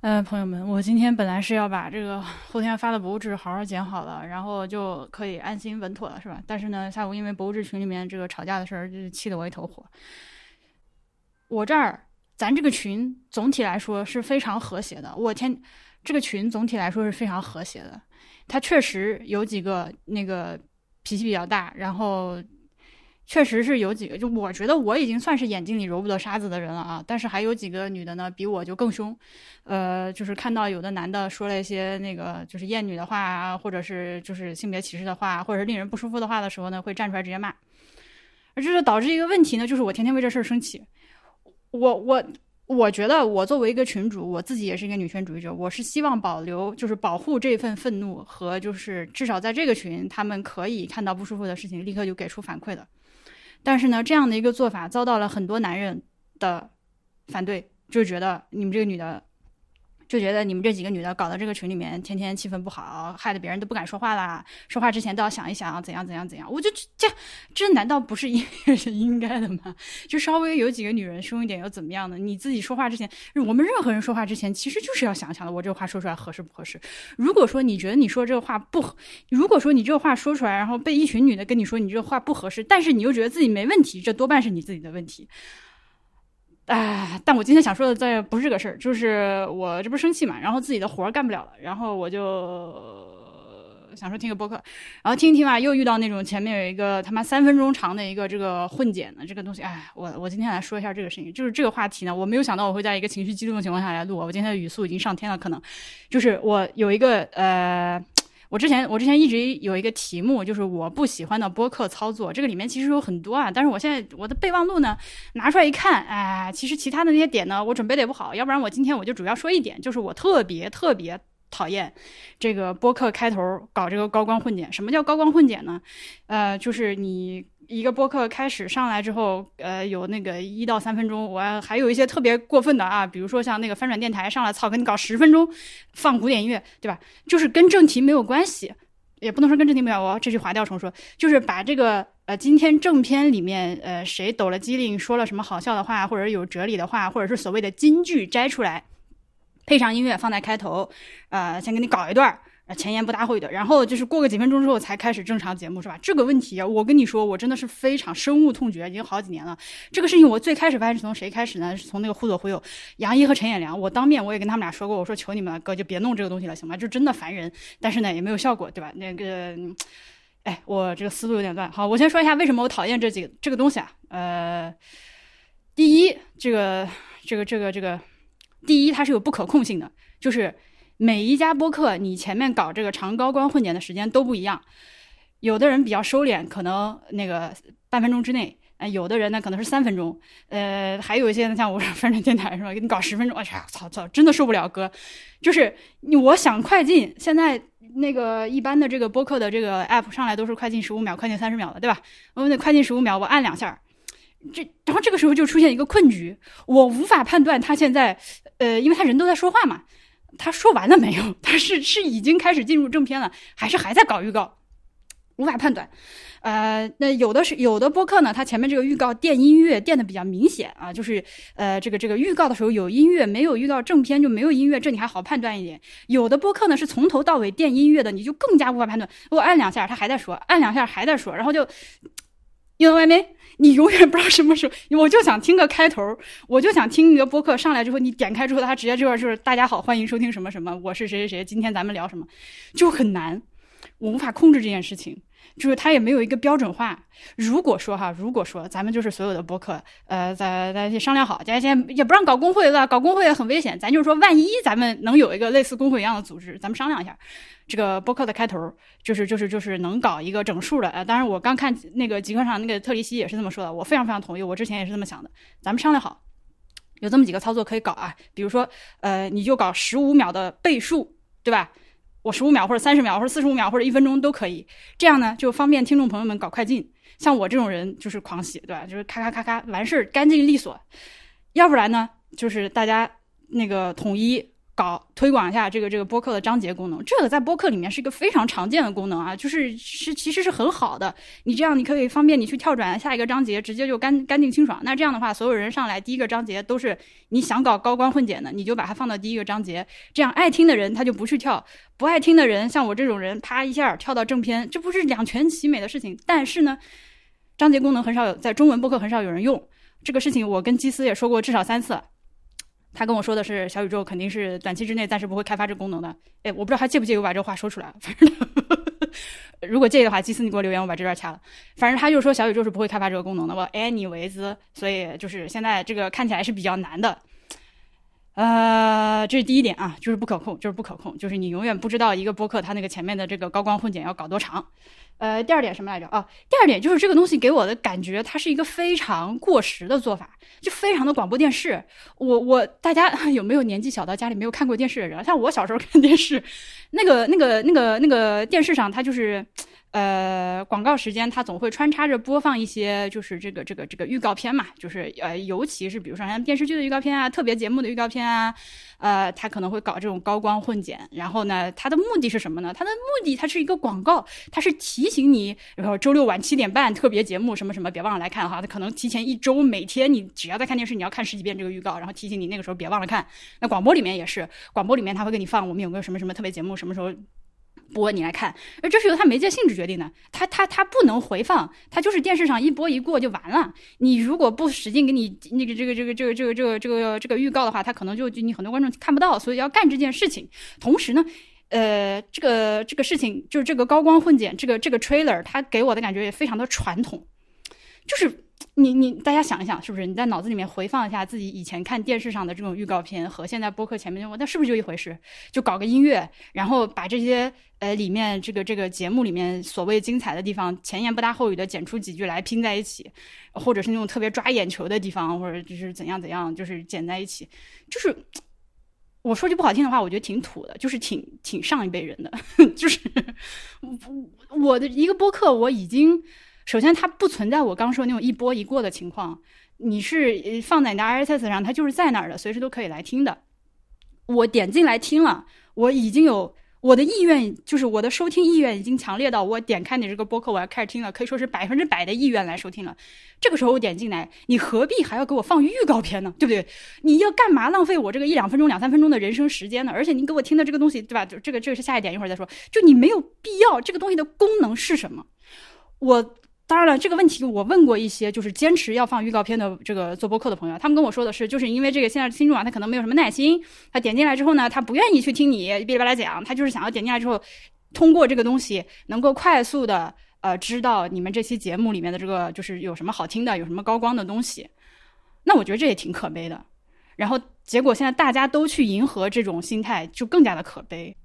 呃，朋友们，我今天本来是要把这个后天发的博物志好好剪好了，然后就可以安心稳妥了，是吧？但是呢，下午因为博物志群里面这个吵架的事儿，就气得我一头火。我这儿，咱这个群总体来说是非常和谐的。我天，这个群总体来说是非常和谐的。他确实有几个那个脾气比较大，然后。确实是有几个，就我觉得我已经算是眼睛里揉不得沙子的人了啊。但是还有几个女的呢，比我就更凶。呃，就是看到有的男的说了一些那个就是厌女的话啊，或者是就是性别歧视的话，或者是令人不舒服的话的时候呢，会站出来直接骂。而这是导致一个问题呢，就是我天天为这事儿生气。我我我觉得我作为一个群主，我自己也是一个女权主义者，我是希望保留就是保护这份愤怒和就是至少在这个群，他们可以看到不舒服的事情，立刻就给出反馈的。但是呢，这样的一个做法遭到了很多男人的反对，就觉得你们这个女的。就觉得你们这几个女的搞到这个群里面，天天气氛不好，害得别人都不敢说话啦。说话之前都要想一想，怎样怎样怎样。我就这这难道不是应是 应该的吗？就稍微有几个女人凶一点又怎么样呢？你自己说话之前，我们任何人说话之前，其实就是要想想的，我这话说出来合适不合适。如果说你觉得你说这个话不，如果说你这个话说出来，然后被一群女的跟你说你这个话不合适，但是你又觉得自己没问题，这多半是你自己的问题。哎，但我今天想说的这不是这个事儿，就是我这不是生气嘛，然后自己的活儿干不了了，然后我就想说听个播客，然后听一听吧，又遇到那种前面有一个他妈三分钟长的一个这个混剪的这个东西，哎，我我今天来说一下这个事情，就是这个话题呢，我没有想到我会在一个情绪激动的情况下来录，我今天的语速已经上天了，可能就是我有一个呃。我之前我之前一直有一个题目，就是我不喜欢的播客操作。这个里面其实有很多啊，但是我现在我的备忘录呢拿出来一看，哎，其实其他的那些点呢，我准备的也不好。要不然我今天我就主要说一点，就是我特别特别讨厌这个播客开头搞这个高光混剪。什么叫高光混剪呢？呃，就是你。一个播客开始上来之后，呃，有那个一到三分钟，我还有一些特别过分的啊，比如说像那个翻转电台上来，操，给你搞十分钟，放古典音乐，对吧？就是跟正题没有关系，也不能说跟正题没有，我这句划掉重说，就是把这个呃今天正片里面呃谁抖了机灵，说了什么好笑的话，或者有哲理的话，或者是所谓的金句摘出来，配上音乐放在开头，呃，先给你搞一段。前言不搭后语的，然后就是过个几分钟之后才开始正常节目，是吧？这个问题，我跟你说，我真的是非常深恶痛绝，已经好几年了。这个事情我最开始发现是从谁开始呢？是从那个忽左忽右，杨一和陈彦良。我当面我也跟他们俩说过，我说求你们了，哥就别弄这个东西了，行吗？就真的烦人。但是呢，也没有效果，对吧？那个，哎，我这个思路有点乱。好，我先说一下为什么我讨厌这几这个东西啊。呃，第一，这个这个这个这个，第一，它是有不可控性的，就是。每一家播客，你前面搞这个长高光混剪的时间都不一样，有的人比较收敛，可能那个半分钟之内，呃，有的人呢可能是三分钟，呃，还有一些像我翻转电台是吧，给你搞十分钟，哎呀，操操，真的受不了哥，就是我想快进，现在那个一般的这个播客的这个 app 上来都是快进十五秒，快进三十秒的，对吧？我得快进十五秒，我按两下，这然后这个时候就出现一个困局，我无法判断他现在，呃，因为他人都在说话嘛。他说完了没有？他是是已经开始进入正片了，还是还在搞预告？无法判断。呃，那有的是有的播客呢，它前面这个预告垫音乐垫的比较明显啊，就是呃这个这个预告的时候有音乐，没有遇到正片就没有音乐，这你还好判断一点。有的播客呢是从头到尾垫音乐的，你就更加无法判断。我按两下，他还在说；按两下还在说，然后就。因为外面你永远不知道什么时候，我就想听个开头，我就想听一个播客上来之后，你点开之后，他直接这块就是大家好，欢迎收听什么什么，我是谁谁谁，今天咱们聊什么，就很难，我无法控制这件事情。就是它也没有一个标准化。如果说哈，如果说咱们就是所有的播客，呃，在在商量好，咱先也不让搞工会，了？搞工会很危险。咱就是说，万一咱们能有一个类似工会一样的组织，咱们商量一下。这个播客的开头就是就是就是能搞一个整数的。呃，当然我刚看那个极客上那个特里西也是这么说的，我非常非常同意。我之前也是这么想的。咱们商量好，有这么几个操作可以搞啊。比如说，呃，你就搞十五秒的倍数，对吧？我十五秒或者三十秒或者四十五秒或者一分钟都可以，这样呢就方便听众朋友们搞快进。像我这种人就是狂喜，对吧？就是咔咔咔咔完事儿，干净利索。要不然呢，就是大家那个统一。搞推广一下这个这个播客的章节功能，这个在播客里面是一个非常常见的功能啊，就是是其实是很好的。你这样你可以方便你去跳转下一个章节，直接就干干净清爽。那这样的话，所有人上来第一个章节都是你想搞高光混剪的，你就把它放到第一个章节，这样爱听的人他就不去跳，不爱听的人像我这种人，啪一下跳到正片，这不是两全其美的事情。但是呢，章节功能很少有在中文播客很少有人用这个事情，我跟基斯也说过至少三次。他跟我说的是，小宇宙肯定是短期之内暂时不会开发这个功能的。哎，我不知道他介不介意我把这话说出来。反正 如果介意的话，基斯你给我留言，我把这段掐了。反正他就说小宇宙是不会开发这个功能的。我 anyways，所以就是现在这个看起来是比较难的。呃，这是第一点啊，就是不可控，就是不可控，就是你永远不知道一个播客它那个前面的这个高光混剪要搞多长。呃，第二点什么来着啊？第二点就是这个东西给我的感觉，它是一个非常过时的做法，就非常的广播电视。我我大家 有没有年纪小到家里没有看过电视的人？像我小时候看电视，那个那个那个那个电视上它就是。呃，广告时间它总会穿插着播放一些，就是这个这个这个预告片嘛，就是呃，尤其是比如说像电视剧的预告片啊，特别节目的预告片啊，呃，它可能会搞这种高光混剪。然后呢，它的目的是什么呢？它的目的它是一个广告，它是提醒你，然后周六晚七点半特别节目什么什么，别忘了来看哈。它可能提前一周，每天你只要在看电视，你要看十几遍这个预告，然后提醒你那个时候别忘了看。那广播里面也是，广播里面它会给你放我们有个什么什么特别节目，什么时候。播你来看，而这是由它媒介性质决定的，它它它不能回放，它就是电视上一播一过就完了。你如果不使劲给你那个这个这个这个这个这个这个这个预告的话，它可能就你很多观众看不到，所以要干这件事情。同时呢，呃，这个这个事情就是这个高光混剪，这个这个 trailer，它给我的感觉也非常的传统，就是。你你大家想一想，是不是你在脑子里面回放一下自己以前看电视上的这种预告片和现在播客前面，那是不是就一回事？就搞个音乐，然后把这些呃里面这个这个节目里面所谓精彩的地方前言不搭后语的剪出几句来拼在一起，或者是那种特别抓眼球的地方，或者就是怎样怎样，就是剪在一起。就是我说句不好听的话，我觉得挺土的，就是挺挺上一辈人的。就是我我的一个播客，我已经。首先，它不存在我刚说那种一波一过的情况。你是放在你的 RSS 上，它就是在那儿的，随时都可以来听的。我点进来听了，我已经有我的意愿，就是我的收听意愿已经强烈到我点开你这个播客，我要开始听了，可以说是百分之百的意愿来收听了。这个时候我点进来，你何必还要给我放预告片呢？对不对？你要干嘛浪费我这个一两分钟、两三分钟的人生时间呢？而且你给我听的这个东西，对吧？就这个，这个是下一点，一会儿再说。就你没有必要，这个东西的功能是什么？我。当然了，这个问题我问过一些就是坚持要放预告片的这个做播客的朋友，他们跟我说的是，就是因为这个现在听众啊，他可能没有什么耐心，他点进来之后呢，他不愿意去听你哔哩吧啦讲，他就是想要点进来之后，通过这个东西能够快速的呃知道你们这期节目里面的这个就是有什么好听的，有什么高光的东西。那我觉得这也挺可悲的。然后结果现在大家都去迎合这种心态，就更加的可悲。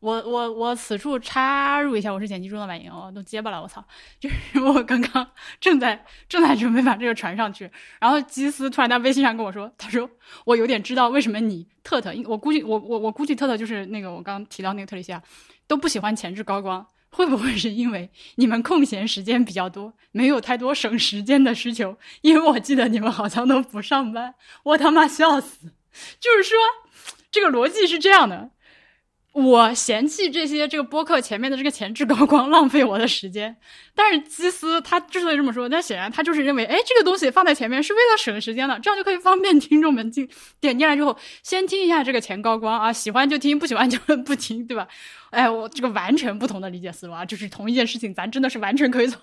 我我我此处插入一下，我是剪辑中的婉莹哦，都结巴了，我操！就是 我刚刚正在正在准备把这个传上去，然后基斯突然在微信上跟我说，他说我有点知道为什么你特特，我估计我我我估计特特就是那个我刚提到那个特丽西亚都不喜欢前置高光，会不会是因为你们空闲时间比较多，没有太多省时间的需求？因为我记得你们好像都不上班，我他妈笑死！就是说这个逻辑是这样的。我嫌弃这些这个播客前面的这个前置高光 浪费我的时间，但是基斯他之所以这么说，那显然他就是认为，哎，这个东西放在前面是为了省时间的，这样就可以方便听众们进点进来之后先听一下这个前高光啊，喜欢就听，不喜欢就 不听，对吧？哎，我这个完全不同的理解思路啊，就是同一件事情，咱真的是完全可以从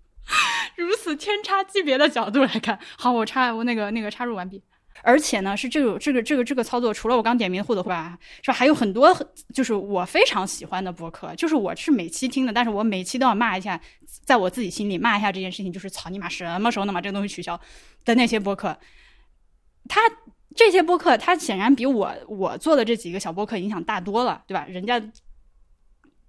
如此天差级别的角度来看。好，我插我那个那个插入完毕。而且呢，是这个这个这个这个操作，除了我刚点名的互动会啊，是吧？还有很多，就是我非常喜欢的博客，就是我是每期听的，但是我每期都要骂一下，在我自己心里骂一下这件事情，就是操你妈，什么时候能把这个东西取消的那些博客。他这些博客，他显然比我我做的这几个小博客影响大多了，对吧？人家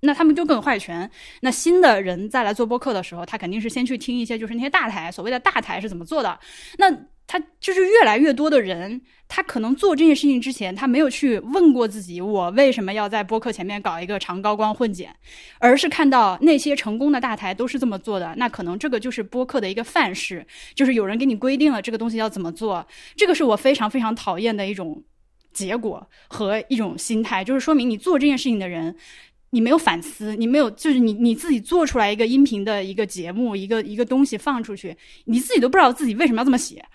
那他们就更坏权。那新的人再来做播客的时候，他肯定是先去听一些，就是那些大台所谓的大台是怎么做的。那他就是越来越多的人，他可能做这件事情之前，他没有去问过自己，我为什么要在播客前面搞一个长高光混剪，而是看到那些成功的大台都是这么做的，那可能这个就是播客的一个范式，就是有人给你规定了这个东西要怎么做，这个是我非常非常讨厌的一种结果和一种心态，就是说明你做这件事情的人，你没有反思，你没有就是你你自己做出来一个音频的一个节目，一个一个东西放出去，你自己都不知道自己为什么要这么写。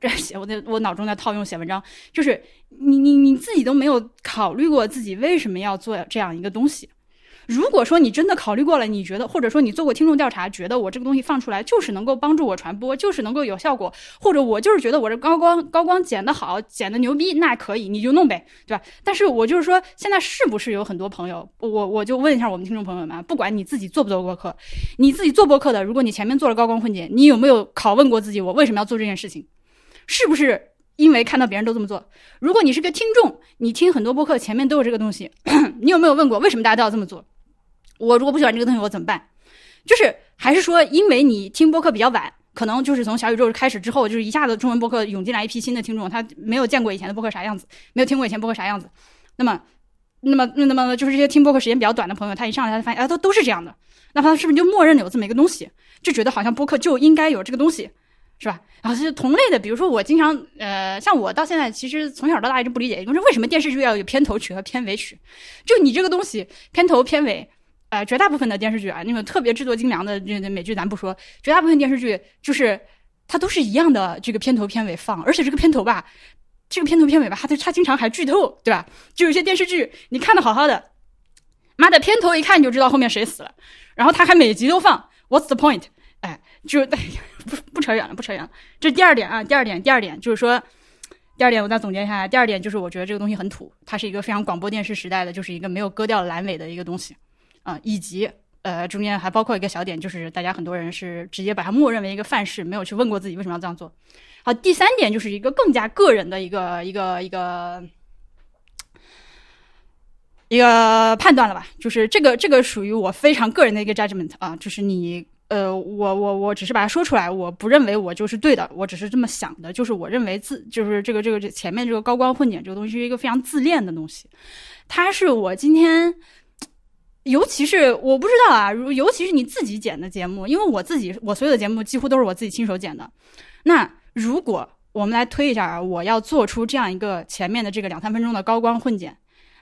这写我在我脑中在套用写文章，就是你你你自己都没有考虑过自己为什么要做这样一个东西。如果说你真的考虑过了，你觉得或者说你做过听众调查，觉得我这个东西放出来就是能够帮助我传播，就是能够有效果，或者我就是觉得我这高光高光剪得好，剪得牛逼，那可以你就弄呗，对吧？但是我就是说，现在是不是有很多朋友，我我就问一下我们听众朋友们，不管你自己做不做播客，你自己做播客的，如果你前面做了高光混剪，你有没有拷问过自己，我为什么要做这件事情？是不是因为看到别人都这么做？如果你是个听众，你听很多播客前面都有这个东西，你有没有问过为什么大家都要这么做？我如果不喜欢这个东西，我怎么办？就是还是说，因为你听播客比较晚，可能就是从小宇宙开始之后，就是一下子中文播客涌进来一批新的听众，他没有见过以前的播客啥样子，没有听过以前播客啥样子。那么，那么，那么就是这些听播客时间比较短的朋友，他一上来他就发现，啊，都都是这样的，那他是不是就默认了有这么一个东西，就觉得好像播客就应该有这个东西？是吧？然后是同类的，比如说我经常，呃，像我到现在其实从小到大一直不理解，就是为什么电视剧要有片头曲和片尾曲？就你这个东西，片头片尾，呃，绝大部分的电视剧啊，那种特别制作精良的这美剧咱不说，绝大部分电视剧就是它都是一样的这个片头片尾放，而且这个片头吧，这个片头片尾吧，它它经常还剧透，对吧？就有些电视剧你看的好好的，妈的片头一看就知道后面谁死了，然后他还每集都放，What's the point？哎，就 不不扯远了，不扯远了。这第二点啊，第二点，第二点就是说，第二点我再总结一下。第二点就是我觉得这个东西很土，它是一个非常广播电视时代的，就是一个没有割掉阑尾的一个东西啊。以及呃，中间还包括一个小点，就是大家很多人是直接把它默认为一个范式，没有去问过自己为什么要这样做。好，第三点就是一个更加个人的一个一个一个一个判断了吧，就是这个这个属于我非常个人的一个 judgment 啊，就是你。呃，我我我只是把它说出来，我不认为我就是对的，我只是这么想的，就是我认为自就是这个这个这前面这个高光混剪这个东西是一个非常自恋的东西，它是我今天，尤其是我不知道啊，如尤其是你自己剪的节目，因为我自己我所有的节目几乎都是我自己亲手剪的，那如果我们来推一下啊，我要做出这样一个前面的这个两三分钟的高光混剪。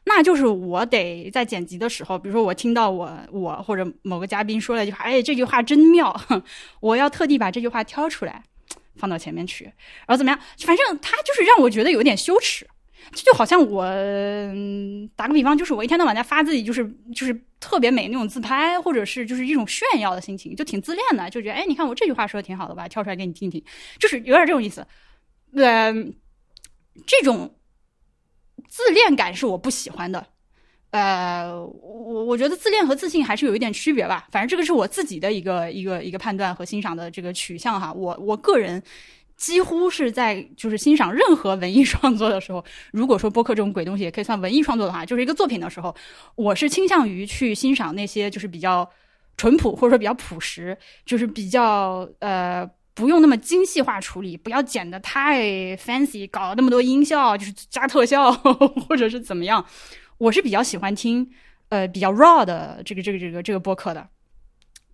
那就是我得在剪辑的时候，比如说我听到我我或者某个嘉宾说了一句话，哎，这句话真妙，我要特地把这句话挑出来放到前面去，然后怎么样？反正他就是让我觉得有点羞耻，这就好像我打个比方，就是我一天到晚在发自己就是就是特别美那种自拍，或者是就是一种炫耀的心情，就挺自恋的，就觉得哎，你看我这句话说的挺好的吧，挑出来给你听听，就是有点这种意思，对，这种。自恋感是我不喜欢的，呃，我我觉得自恋和自信还是有一点区别吧。反正这个是我自己的一个一个一个判断和欣赏的这个取向哈。我我个人几乎是在就是欣赏任何文艺创作的时候，如果说播客这种鬼东西也可以算文艺创作的话，就是一个作品的时候，我是倾向于去欣赏那些就是比较淳朴或者说比较朴实，就是比较呃。不用那么精细化处理，不要剪得太 fancy，搞那么多音效，就是加特效 或者是怎么样。我是比较喜欢听呃比较 raw 的这个这个这个这个播客的。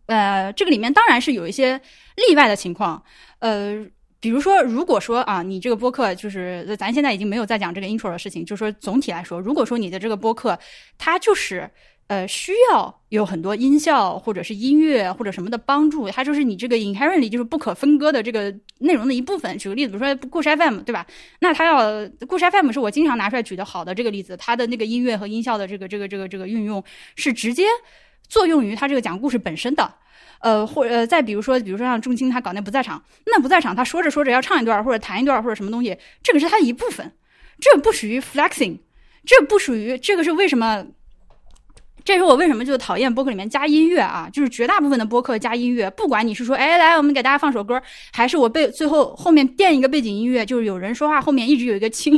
呃，这个里面当然是有一些例外的情况。呃，比如说，如果说啊，你这个播客就是咱现在已经没有在讲这个 intro 的事情，就是说总体来说，如果说你的这个播客它就是。呃，需要有很多音效或者是音乐或者什么的帮助，它就是你这个 inherently 就是不可分割的这个内容的一部分。举个例子，比如说故事 FM，对吧？那它要故事 FM 是我经常拿出来举的好的这个例子，它的那个音乐和音效的这个这个这个这个运用是直接作用于它这个讲故事本身的。呃，或呃，再比如说，比如说像钟青他搞那不在场，那不在场，他说着说着要唱一段或者弹一段或者什么东西，这个是他的一部分，这不属于 flexing，这不属于这个是为什么？这是我为什么就讨厌播客里面加音乐啊？就是绝大部分的播客加音乐，不管你是说，哎，来，我们给大家放首歌，还是我背最后后面垫一个背景音乐，就是有人说话后面一直有一个轻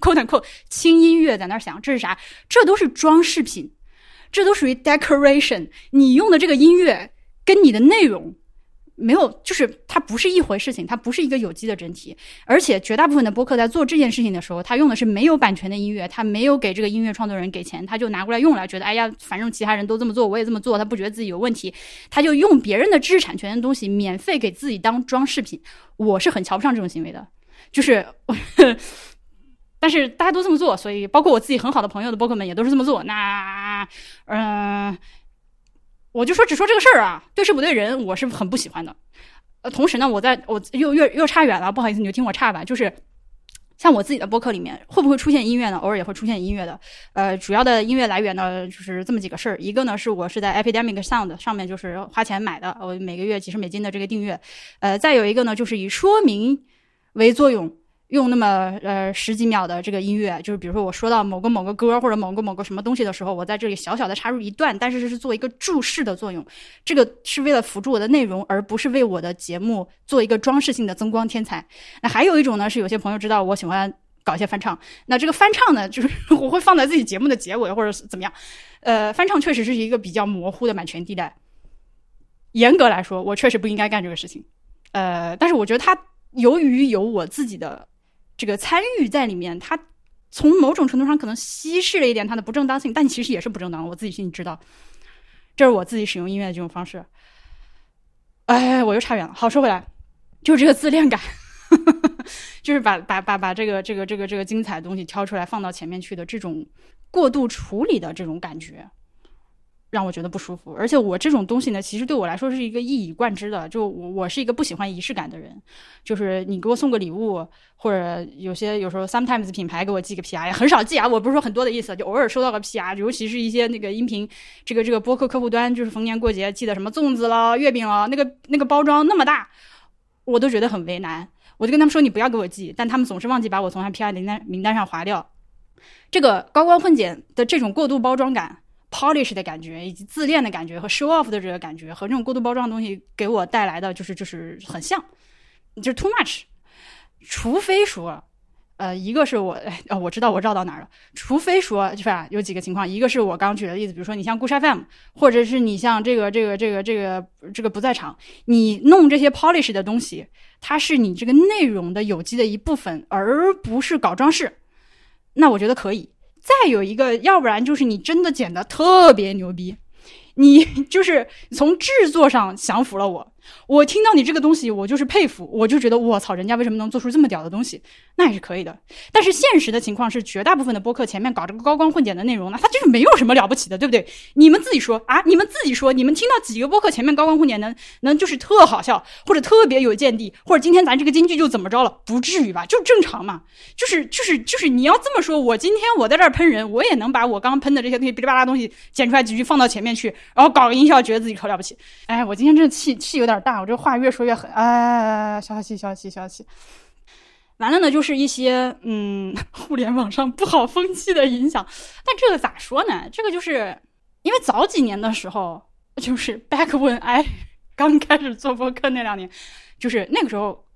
扣点扣轻音乐在那响，这是啥？这都是装饰品，这都属于 decoration。你用的这个音乐跟你的内容。没有，就是它不是一回事情，它不是一个有机的整体。而且绝大部分的播客在做这件事情的时候，他用的是没有版权的音乐，他没有给这个音乐创作人给钱，他就拿过来用了，觉得哎呀，反正其他人都这么做，我也这么做，他不觉得自己有问题，他就用别人的知识产权的东西免费给自己当装饰品。我是很瞧不上这种行为的，就是但是大家都这么做，所以包括我自己很好的朋友的播客们也都是这么做。那，嗯，我就说只说这个事儿啊，对事不对人，我是很不喜欢的。呃，同时呢，我在我又又又差远了，不好意思，你就听我差吧。就是像我自己的播客里面，会不会出现音乐呢？偶尔也会出现音乐的。呃，主要的音乐来源呢，就是这么几个事儿。一个呢，是我是在 Epidemic Sound 上面就是花钱买的，我每个月几十美金的这个订阅。呃，再有一个呢，就是以说明为作用。用那么呃十几秒的这个音乐，就是比如说我说到某个某个歌或者某个某个什么东西的时候，我在这里小小的插入一段，但是是做一个注释的作用，这个是为了辅助我的内容，而不是为我的节目做一个装饰性的增光添彩。那还有一种呢，是有些朋友知道我喜欢搞一些翻唱，那这个翻唱呢，就是我会放在自己节目的结尾或者怎么样。呃，翻唱确实是一个比较模糊的版权地带，严格来说，我确实不应该干这个事情。呃，但是我觉得它由于有我自己的。这个参与在里面，它从某种程度上可能稀释了一点它的不正当性，但其实也是不正当。我自己心里知道，这是我自己使用音乐的这种方式。哎，我又差远了。好，说回来，就这个自恋感，就是把把把把这个这个这个这个精彩的东西挑出来放到前面去的这种过度处理的这种感觉。让我觉得不舒服，而且我这种东西呢，其实对我来说是一个一以贯之的。就我，我是一个不喜欢仪式感的人。就是你给我送个礼物，或者有些有时候 sometimes 品牌给我寄个 PR，也很少寄啊。我不是说很多的意思，就偶尔收到个 PR，尤其是一些那个音频，这个这个播客客户端，就是逢年过节寄的什么粽子了、月饼了，那个那个包装那么大，我都觉得很为难。我就跟他们说你不要给我寄，但他们总是忘记把我从他 PR 名单名单上划掉。这个高光混剪的这种过度包装感。Polish 的感觉，以及自恋的感觉和 show off 的这个感觉，和这种过度包装的东西给我带来的就是就是很像，就是 too much。除非说，呃，一个是我，呃，我知道我绕到哪儿了。除非说，是吧，有几个情况，一个是我刚举的例子，比如说你像故事 FM，或者是你像这个这个这个这个这个不在场，你弄这些 polish 的东西，它是你这个内容的有机的一部分，而不是搞装饰，那我觉得可以。再有一个，要不然就是你真的剪的特别牛逼，你就是从制作上降服了我。我听到你这个东西，我就是佩服，我就觉得我操，人家为什么能做出这么屌的东西？那也是可以的。但是现实的情况是，绝大部分的播客前面搞这个高光混剪的内容呢，它就是没有什么了不起的，对不对？你们自己说啊，你们自己说，你们听到几个播客前面高光混剪能能就是特好笑，或者特别有见地，或者今天咱这个金句就怎么着了？不至于吧？就正常嘛。就是就是就是你要这么说，我今天我在这儿喷人，我也能把我刚刚喷的这些东西哔哩吧啦东西剪出来几句放到前面去，然后搞个音效，觉得自己可了不起。哎，我今天真的气气有点。大，我这话越说越狠，哎，消气消气消气。完了呢，就是一些嗯，互联网上不好风气的影响。但这个咋说呢？这个就是因为早几年的时候，就是 back when I 刚开始做播客那两年，就是那个时候。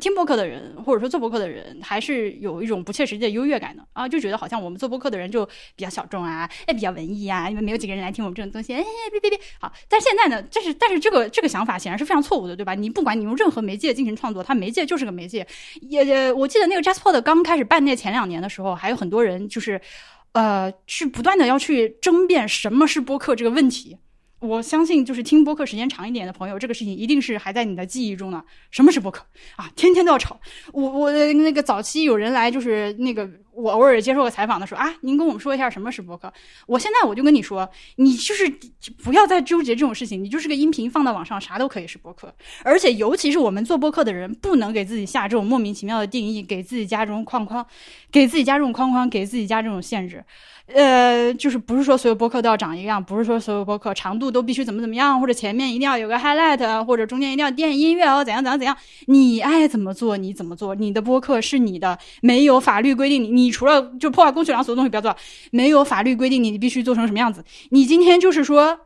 听播客的人，或者说做播客的人，还是有一种不切实际的优越感的啊，就觉得好像我们做播客的人就比较小众啊，哎，比较文艺啊，因为没有几个人来听我们这种东西，哎，别别别，好。但现在呢，这是但是这个这个想法显然是非常错误的，对吧？你不管你用任何媒介进行创作，它媒介就是个媒介。也，我记得那个 JustPod 刚开始办那前两年的时候，还有很多人就是，呃，去不断的要去争辩什么是播客这个问题。我相信，就是听播客时间长一点的朋友，这个事情一定是还在你的记忆中呢。什么是播客啊？天天都要吵。我我那个早期有人来，就是那个我偶尔接受个采访的时候啊，您跟我们说一下什么是播客。我现在我就跟你说，你就是不要再纠结这种事情，你就是个音频放到网上，啥都可以是播客。而且尤其是我们做播客的人，不能给自己下这种莫名其妙的定义，给自己加这种框框，给自己加这种框框，给自己加这种限制。呃，就是不是说所有播客都要长一样，不是说所有播客长度都必须怎么怎么样，或者前面一定要有个 highlight，或者中间一定要垫音乐哦，怎样怎样怎样，你爱怎么做你怎么做，你的播客是你的，没有法律规定你，你除了就破坏公序良俗的东西不要做，没有法律规定你必须做成什么样子。你今天就是说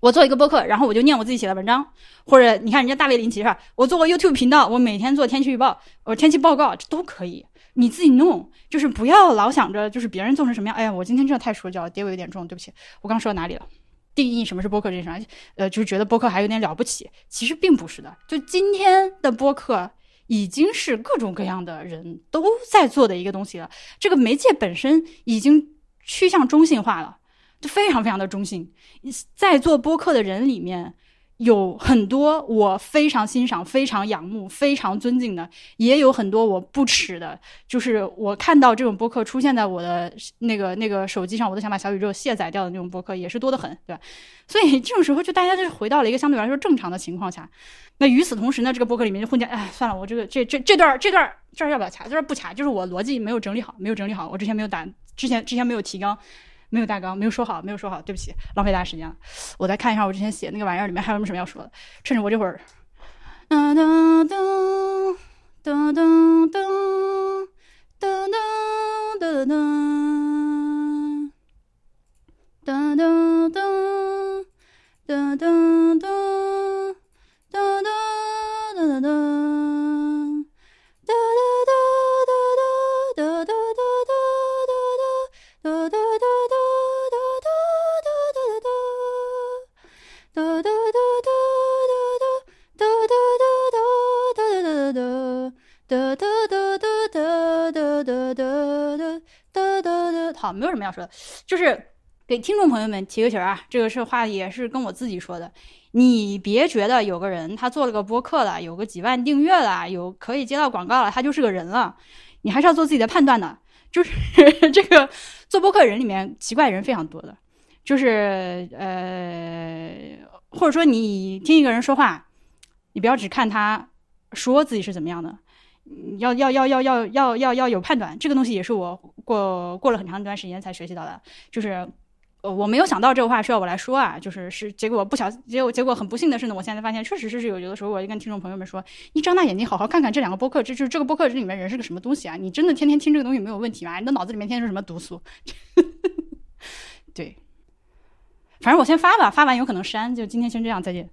我做一个播客，然后我就念我自己写的文章，或者你看人家大卫林奇是吧？我做过 YouTube 频道，我每天做天气预报，我天气报告，这都可以。你自己弄，就是不要老想着就是别人做成什么样。哎呀，我今天真的太说教了，跌位有点重，对不起。我刚说到哪里了？定义什么是播客这事儿，呃，就是觉得播客还有点了不起，其实并不是的。就今天的播客已经是各种各样的人都在做的一个东西了。这个媒介本身已经趋向中性化了，就非常非常的中性。在做播客的人里面，有很多我非常欣赏、非常仰慕、非常尊敬的，也有很多我不耻的。就是我看到这种播客出现在我的那个那个手机上，我都想把小宇宙卸载掉的那种播客，也是多得很，对吧？所以这种时候，就大家就回到了一个相对来说正常的情况下。那与此同时呢，这个播客里面就混见，哎，算了，我这个这这这段这段这儿要不要卡？这段不卡，就是我逻辑没有整理好，没有整理好，我之前没有打，之前之前没有提纲。没有大纲，没有说好，没有说好，对不起，浪费大家时间了。我再看一下我之前写那个玩意儿里面还有什么要说的。趁着我这会儿，噔噔噔噔噔噔噔噔噔噔要说的，就是给听众朋友们提个醒啊，这个是话也是跟我自己说的，你别觉得有个人他做了个播客了，有个几万订阅了，有可以接到广告了，他就是个人了，你还是要做自己的判断的。就是 这个做播客人里面奇怪人非常多的，就是呃，或者说你听一个人说话，你不要只看他说自己是怎么样的。要要要要要要要要有判断，这个东西也是我过过了很长一段时间才学习到的。就是，呃，我没有想到这个话需要我来说啊，就是是结果不小结果结果很不幸的是呢，我现在发现确实是是有有的时候我就跟听众朋友们说，你张大眼睛好好看看这两个播客，这就是这个播客这里面人是个什么东西啊？你真的天天听这个东西没有问题吗？你的脑子里面天天是什么毒素？对，反正我先发吧，发完有可能删，就今天先这样，再见。